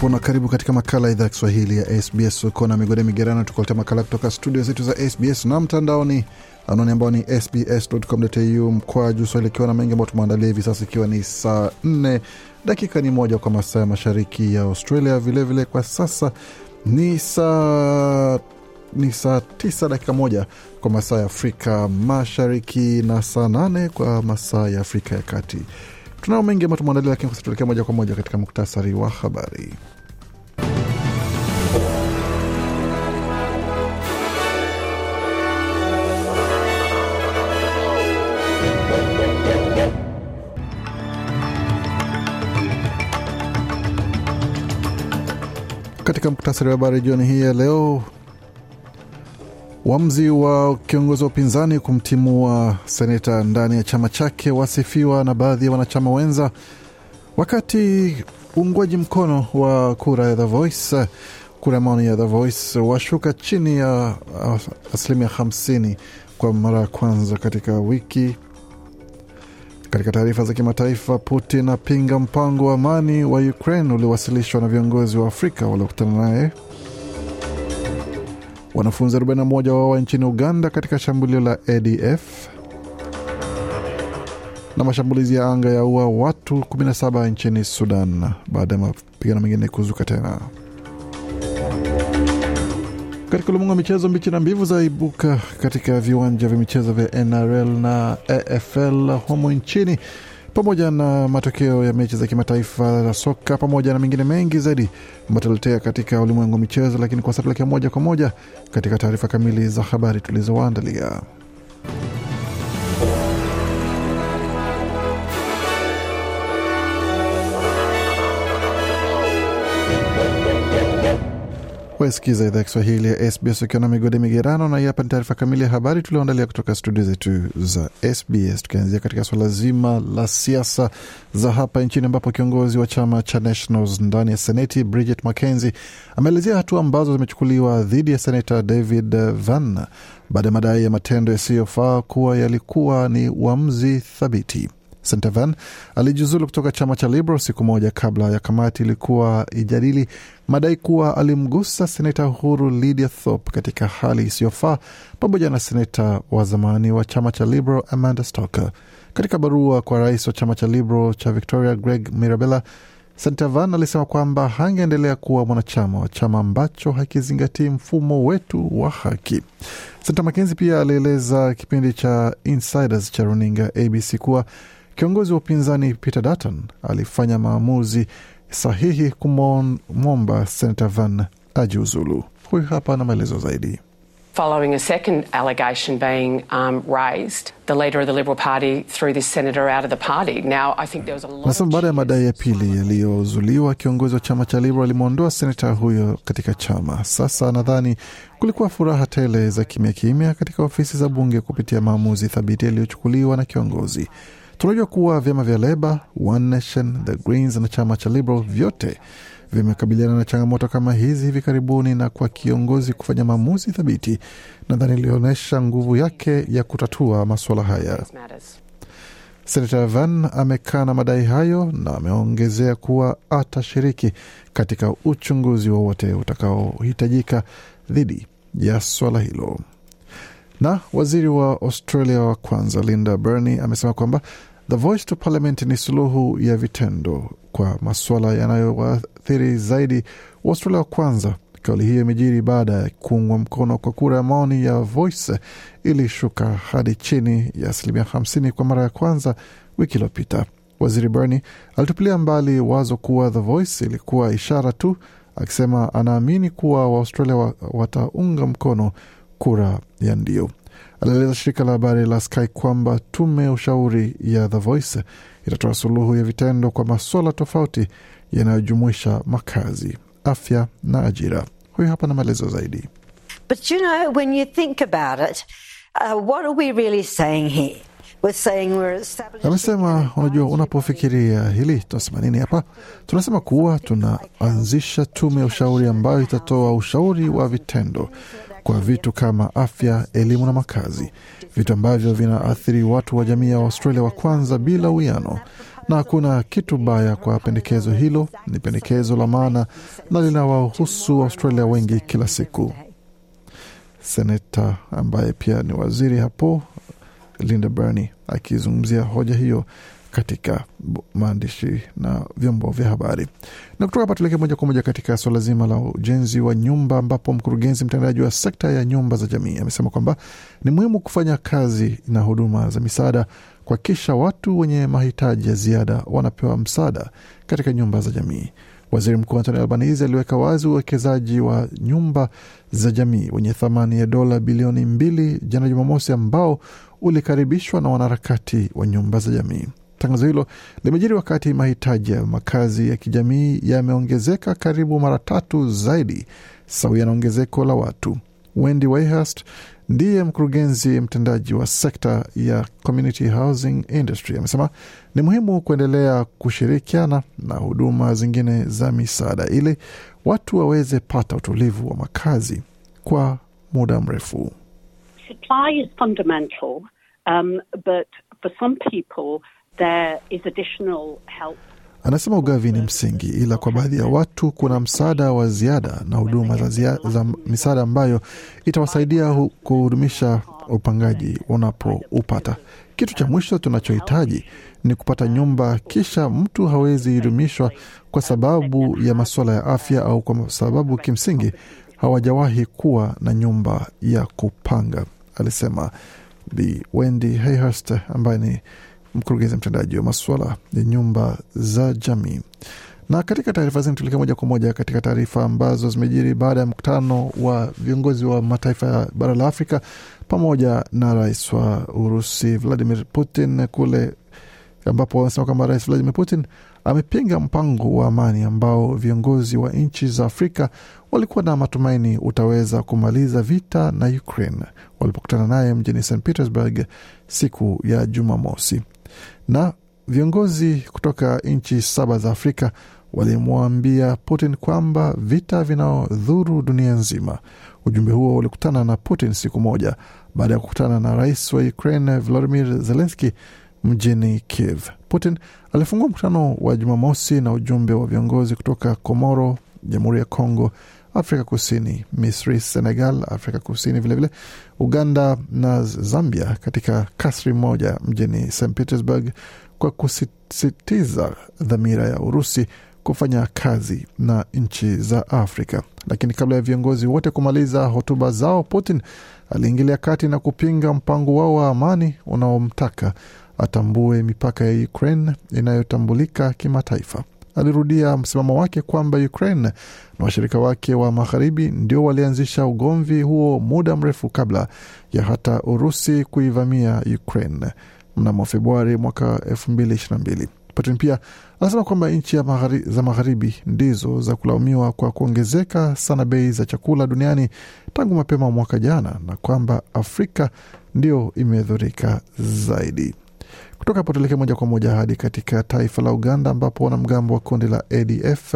Ulipo na karibu katika makala ya idhaa ya Kiswahili ya SBS. Uko na migode migerano, tukuletea makala kutoka studio zetu za SBS na mtandaoni, anwani ambao ni sbs.com.au mkwaju swahili, ikiwa na mengi ambao tumeandalia hivi sasa, ikiwa ni saa nne dakika ni moja kwa masaa ya mashariki ya Australia. Vilevile vile kwa sasa ni saa ni saa tisa dakika moja kwa masaa ya Afrika Mashariki na saa nane kwa masaa ya Afrika ya Kati. Tunao mengi ambayo tumeandalia, lakini sasa tuelekea moja kwa moja katika muktasari wa habari. Katika muktasari wa habari jioni hii ya leo, Uamuzi wa kiongozi wa upinzani kumtimua seneta ndani ya chama chake wasifiwa na baadhi ya wanachama wenza, wakati uungwaji mkono wa kura ya The Voice, kura ya maoni ya The Voice washuka chini ya asilimia 50 kwa mara ya kwanza katika wiki. Katika taarifa za kimataifa, Putin apinga mpango wa amani wa Ukraine uliowasilishwa na viongozi wa Afrika waliokutana naye. Wanafunzi 41 wawa nchini Uganda katika shambulio la ADF na mashambulizi ya anga ya ua watu 17 nchini Sudan. Baada ya mapigano mengine kuzuka tena. Katika ulimwengu wa michezo, mbichi na mbivu zaibuka katika viwanja vya michezo vya NRL na AFL humu nchini pamoja na matokeo ya mechi za kimataifa za soka pamoja na mengine mengi zaidi ambayo katika ulimwengu wa michezo. Lakini kwa sasa moja kwa moja katika taarifa kamili za habari tulizowaandalia. Wasikiza idhaa Kiswahili ya SBS ukiwa na migode migerano, na hii hapa ni taarifa kamili ya habari tulioandalia kutoka studio zetu za SBS, tukianzia katika suala zima la siasa za hapa nchini, ambapo kiongozi wa chama cha Nationals ndani ya Seneti Bridget McKenzie ameelezea hatua ambazo zimechukuliwa dhidi ya senata David Van baada ya madai ya matendo yasiyofaa kuwa yalikuwa ni uamuzi thabiti. Senator alijiuzulu kutoka chama cha Liberal siku moja kabla ya kamati ilikuwa ijadili madai kuwa alimgusa seneta huru Lydia Thorpe katika hali isiyofaa pamoja na seneta wa zamani wa chama cha Liberal Amanda Stoker. Katika barua kwa rais wa chama cha Liberal cha Victoria Greg Mirabella, Senator Van alisema kwamba hangeendelea kuwa mwanachama wa chama ambacho hakizingatii mfumo wetu wa haki. Senator Makenzi pia alieleza kipindi cha Insiders cha runinga ABC kuwa kiongozi wa upinzani Peter Dutton alifanya maamuzi sahihi kumwomba Senator Van ajiuzulu. Huyu hapa na maelezo zaidi. Following a second allegation being um, raised, the leader of the Liberal Party threw this senator out of the party. Now, I think there was a lot Nasema baada ya madai ya pili yaliyozuliwa, kiongozi wa chama cha Liberal alimwondoa senata huyo katika chama. Sasa nadhani kulikuwa furaha tele za kimya kimya katika ofisi za bunge kupitia maamuzi thabiti yaliyochukuliwa na kiongozi. Tunajua kuwa vyama vya Leba, One Nation, the Greens na chama cha Liberal vyote vimekabiliana na changamoto kama hizi hivi karibuni, na kwa kiongozi kufanya maamuzi thabiti, nadhani ilionyesha nguvu yake ya kutatua masuala haya. Senata Van na madai hayo na ameongezea kuwa atashiriki katika uchunguzi wowote utakaohitajika dhidi ya swala hilo. Na waziri wa Australia wa kwanza Linda Burney amesema kwamba The Voice to Parliament ni suluhu ya vitendo kwa masuala yanayowaathiri zaidi Waustralia wa kwanza. Kauli hiyo imejiri baada ya kuungwa mkono kwa kura ya maoni ya Voice ilishuka hadi chini ya asilimia 50 kwa mara ya kwanza wiki iliyopita. Waziri Bernie alitupilia mbali wazo kuwa The Voice ilikuwa ishara tu, akisema anaamini kuwa Waaustralia wa, wataunga mkono kura ya ndio. Alieleza shirika la habari la Sky kwamba tume ya ushauri ya The Voice itatoa suluhu ya vitendo kwa masuala tofauti yanayojumuisha makazi, afya na ajira. Huyu hapa na maelezo zaidi. But you know, when you think about it, uh, what are we really saying here? We're saying we're establishing Amesema, unajua, unapofikiria hili tunasema nini hapa? Tunasema kuwa tunaanzisha tume ya ushauri ambayo itatoa ushauri wa vitendo kwa vitu kama afya, elimu na makazi, vitu ambavyo vinaathiri watu wa jamii ya Australia wa kwanza bila uwiano, na hakuna kitu baya kwa pendekezo hilo. Ni pendekezo la maana na linawahusu Australia wengi kila siku. Seneta ambaye pia ni waziri hapo Linda Burney akizungumzia hoja hiyo katika maandishi na vyombo vya habari. Na kutoka hapa tuelekee moja kwa moja katika swala zima la ujenzi wa nyumba, ambapo mkurugenzi mtendaji wa sekta ya nyumba za jamii amesema kwamba ni muhimu kufanya kazi na huduma za misaada kuhakikisha watu wenye mahitaji ya ziada wanapewa msaada katika nyumba za jamii. Waziri Mkuu Anthony Albanese aliweka wazi uwekezaji wa nyumba za jamii wenye thamani ya dola bilioni mbili jana Jumamosi, ambao ulikaribishwa na wanaharakati wa nyumba za jamii. Tangazo hilo limejiri wakati mahitaji ya makazi ya kijamii yameongezeka karibu mara tatu zaidi sawia na ongezeko la watu. Wendy Wayhurst ndiye mkurugenzi mtendaji wa sekta ya community housing industry amesema ni muhimu kuendelea kushirikiana na huduma zingine za misaada ili watu waweze pata utulivu wa makazi kwa muda mrefu. supply is fundamental, um, but for some people, there is additional help. Anasema ugavi ni msingi, ila kwa baadhi ya watu kuna msaada wa ziada na huduma za, za misaada ambayo itawasaidia kuhudumisha upangaji unapoupata. Kitu cha mwisho tunachohitaji ni kupata nyumba, kisha mtu hawezi hudumishwa kwa sababu ya masuala ya afya au kwa sababu kimsingi hawajawahi kuwa na nyumba ya kupanga, alisema Bi Wendy Hayhurst ambaye ni mkurugenzi mtendaji wa masuala ya nyumba za jamii. Na katika taarifa zingine tuelekea moja kwa moja katika taarifa ambazo zimejiri baada ya mkutano wa viongozi wa mataifa ya bara la Afrika pamoja na rais wa Urusi Vladimir Putin kule ambapo wanasema kwamba rais Vladimir Putin amepinga mpango wa amani ambao viongozi wa nchi za Afrika walikuwa na matumaini utaweza kumaliza vita na Ukraine walipokutana naye mjini St Petersburg siku ya Jumamosi. Na viongozi kutoka nchi saba za Afrika walimwambia Putin kwamba vita vinaodhuru dunia nzima. Ujumbe huo ulikutana na Putin siku moja baada ya kukutana na rais wa Ukraine Volodymyr Zelensky mjini Kiev. Putin alifungua mkutano wa Jumamosi na ujumbe wa viongozi kutoka Komoro, Jamhuri ya Kongo, Afrika Kusini, Misri, Senegal, Afrika Kusini vilevile vile, Uganda na Zambia katika kasri moja mjini St Petersburg kwa kusisitiza dhamira ya Urusi kufanya kazi na nchi za Afrika. Lakini kabla ya viongozi wote kumaliza hotuba zao, Putin aliingilia kati na kupinga mpango wao wa amani unaomtaka atambue mipaka ya Ukraine inayotambulika kimataifa. Alirudia msimamo wake kwamba Ukraine na washirika wake wa magharibi ndio walianzisha ugomvi huo muda mrefu kabla ya hata Urusi kuivamia Ukraine mnamo Februari mwaka 2022. Putin pia anasema kwamba nchi maghari, za magharibi ndizo za kulaumiwa kwa kuongezeka sana bei za chakula duniani tangu mapema mwaka jana na kwamba Afrika ndio imedhurika zaidi. Kutoka hapo tuelekee moja kwa moja hadi katika taifa la Uganda ambapo wanamgambo wa kundi la ADF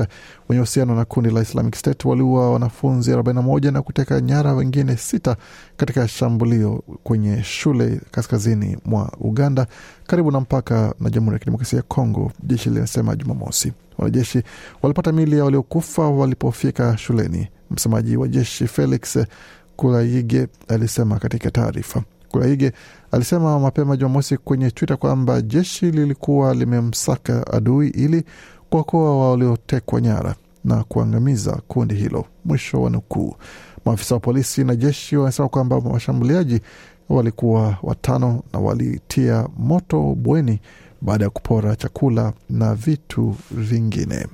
wenye uhusiano na kundi la Islamic State waliua wanafunzi 41 na kuteka nyara wengine sita katika shambulio kwenye shule kaskazini mwa Uganda karibu na mpaka na Jamhuri ya Kidemokrasia ya Kongo, jeshi linasema Jumamosi. Wanajeshi walipata mili ya waliokufa walipofika shuleni. Msemaji wa jeshi Felix Kulayige alisema katika taarifa. Kulaige alisema mapema Jumamosi kwenye Twitter kwamba jeshi lilikuwa limemsaka adui ili kuwakoa waliotekwa nyara na kuangamiza kundi hilo, mwisho wa nukuu. Maafisa wa polisi na jeshi wanasema kwamba washambuliaji walikuwa watano na walitia moto bweni baada ya kupora chakula na vitu vingine.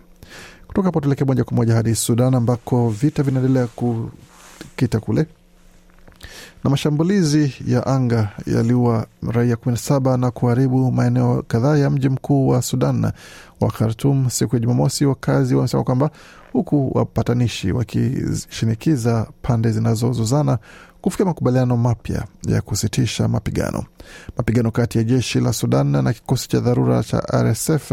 Kutoka hapo tuelekee moja kwa moja hadi Sudan ambako vita vinaendelea kukita kule na mashambulizi ya anga yaliua raia 17 na kuharibu maeneo kadhaa ya mji mkuu wa Sudan wa Khartum siku ya Jumamosi. Wakazi wamesema kwamba huku wapatanishi wakishinikiza pande zinazozozana kufikia makubaliano mapya ya kusitisha mapigano. Mapigano kati ya jeshi la Sudan na kikosi cha dharura cha RSF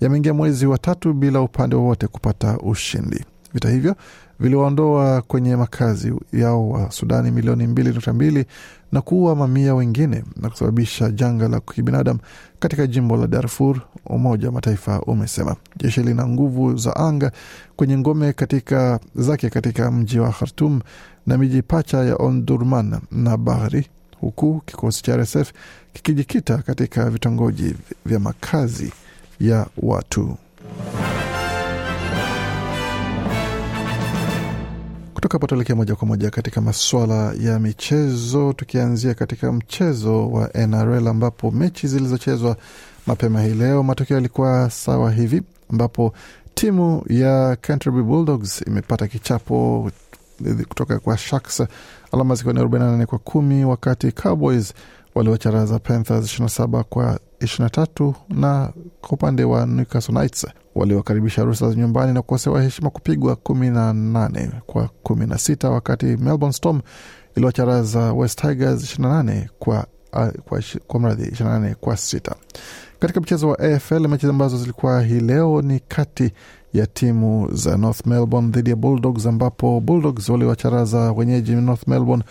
yameingia mwezi wa tatu bila upande wowote kupata ushindi. Vita hivyo viliwaondoa kwenye makazi yao wa Sudani milioni mbili nukta mbili na kuua mamia wengine na kusababisha janga la kibinadamu katika jimbo la Darfur. Umoja wa Mataifa umesema jeshi lina nguvu za anga kwenye ngome katika zake katika mji wa Khartum na miji pacha ya Omdurman na Bahri, huku kikosi cha RSF kikijikita katika vitongoji vya makazi ya watu. Kutoka hapo tuelekea moja kwa moja katika masuala ya michezo, tukianzia katika mchezo wa NRL ambapo mechi zilizochezwa mapema hii leo, matokeo yalikuwa sawa hivi, ambapo timu ya Canterbury Bulldogs imepata kichapo kutoka kwa Sharks, alama zikiwa ni 48 kwa kumi, wakati Cowboys waliwacharaza Panthers 27 kwa 23 na kwa upande wa Newcastle Knights waliokaribisha Roosters nyumbani na kukosewa heshima kupigwa kumi na nane kwa kumi na sita wakati Melbourne Storm iliwacharaza West Tigers 28 kwa, uh, kwa, kwa mradhi 28 kwa sita. Katika mchezo wa AFL mechi ambazo zilikuwa hii leo ni kati ya timu za North Melbourne dhidi ya Bulldogs ambapo Bulldogs waliwacharaza wenyeji North Melbourne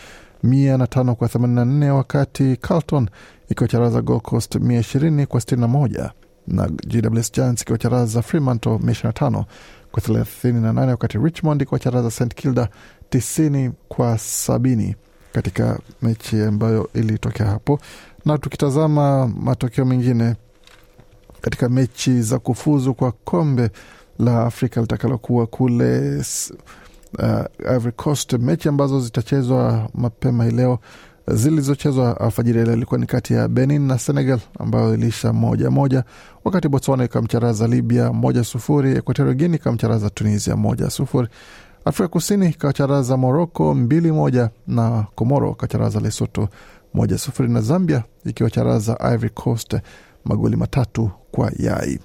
mia na tano kwa themanini na nne wakati Carlton ikiwacharaza Gold Coast mia ishirini kwa sitini na moja na GWS Giants ikiwacharaza Fremantle mia ishirini na tano kwa thelathini na nane wakati Richmond ikiwacharaza St Kilda tisini kwa sabini katika mechi ambayo ilitokea hapo. Na tukitazama matokeo mengine katika mechi za kufuzu kwa kombe la Afrika litakalokuwa kule uh, Ivory Coast, mechi ambazo zitachezwa mapema hii leo zilizochezwa alfajiri leo ilikuwa ni kati ya Benin na Senegal ambayo iliisha moja moja, wakati Botswana ikamcharaza Libya moja sufuri, Equatorial Guinea ikamcharaza Tunisia moja sufuri, Afrika Kusini ikacharaza Morocco mbili moja na Komoro ikacharaza Lesotho moja sufuri, na Zambia ikiwacharaza Ivory Coast magoli matatu kwa yai.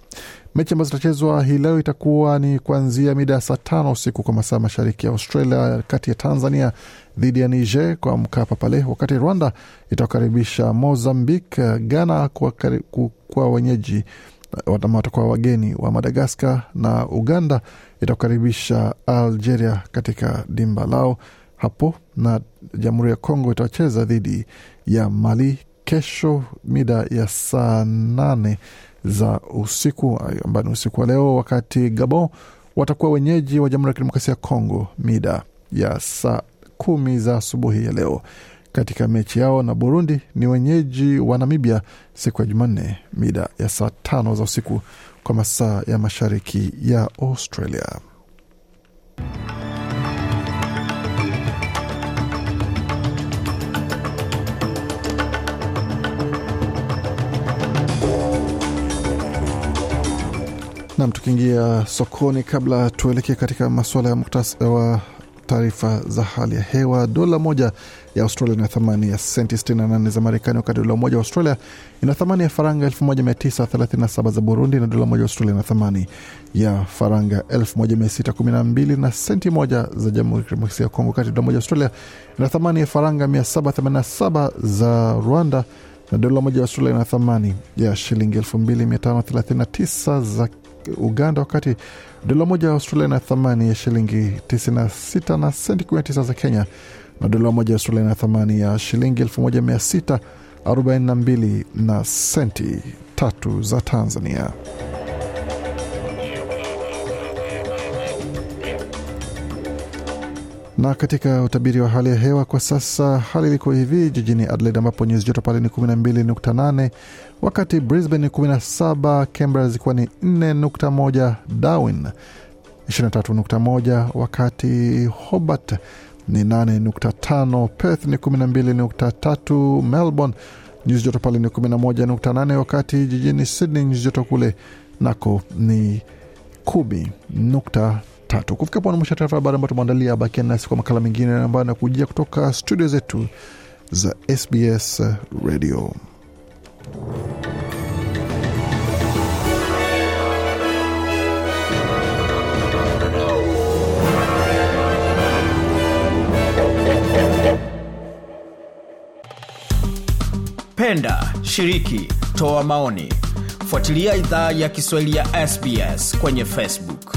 Mechi ambazo zitachezwa hii leo itakuwa ni kuanzia mida ya saa tano usiku kwa masaa mashariki ya Australia, kati ya Tanzania dhidi ya Niger kwa Mkapa pale, wakati Rwanda itakaribisha Mozambique, Ghana kwa, kwa wenyeji watakuwa wageni wa Madagaskar na Uganda itakaribisha Algeria katika dimba lao hapo, na Jamhuri ya Kongo itacheza dhidi ya Mali kesho mida ya saa nane za usiku ambayo ni usiku wa leo, wakati Gabon watakuwa wenyeji wa Jamhuri ya Kidemokrasia ya Kongo mida ya saa kumi za asubuhi ya leo katika mechi yao, na Burundi ni wenyeji wa Namibia siku ya Jumanne mida ya saa tano za usiku kwa masaa ya mashariki ya Australia. Nam, tukiingia sokoni, kabla tuelekee katika masuala ya muktasa wa taarifa za hali ya hewa. Dola moja ya Australia ina thamani ya senti 68 za Marekani, wakati dola moja wa Australia ina thamani ya faranga 1937 za Burundi, na dola moja wa Australia ina thamani ya faranga 1612 na senti moja za Jamhuri ya Kidemokrasia ya Kongo, wakati dola moja Australia ina thamani ya faranga 787 za Rwanda, na dola moja ya Australia ina thamani ya shilingi 2539 za Uganda, wakati dola moja ya Australia ina thamani ya shilingi 96 na senti 19 za Kenya, na dola moja ya Australia ina thamani ya shilingi 1642 na senti tatu za Tanzania. Na katika utabiri wa hali ya hewa kwa sasa, hali iliko hivi jijini Adelaide ambapo nyuzi joto pale ni 12.8, wakati Brisbane ni 17, Canberra zikiwa ni 4.1, Darwin 23.1, wakati Hobart ni 8.5, Perth ni 12.3, Melbourne nyuzi joto pale ni 11.8 wakati jijini Sydney nyuzi joto kule nako ni 10.3. Kufika pona mwisho taarifa habari ambayo tumeandalia. Bakia nasi kwa makala mengine ambayo anakujia kutoka studio zetu za SBS Radio. Penda, shiriki, toa maoni. Fuatilia idhaa ya Kiswahili ya SBS kwenye Facebook.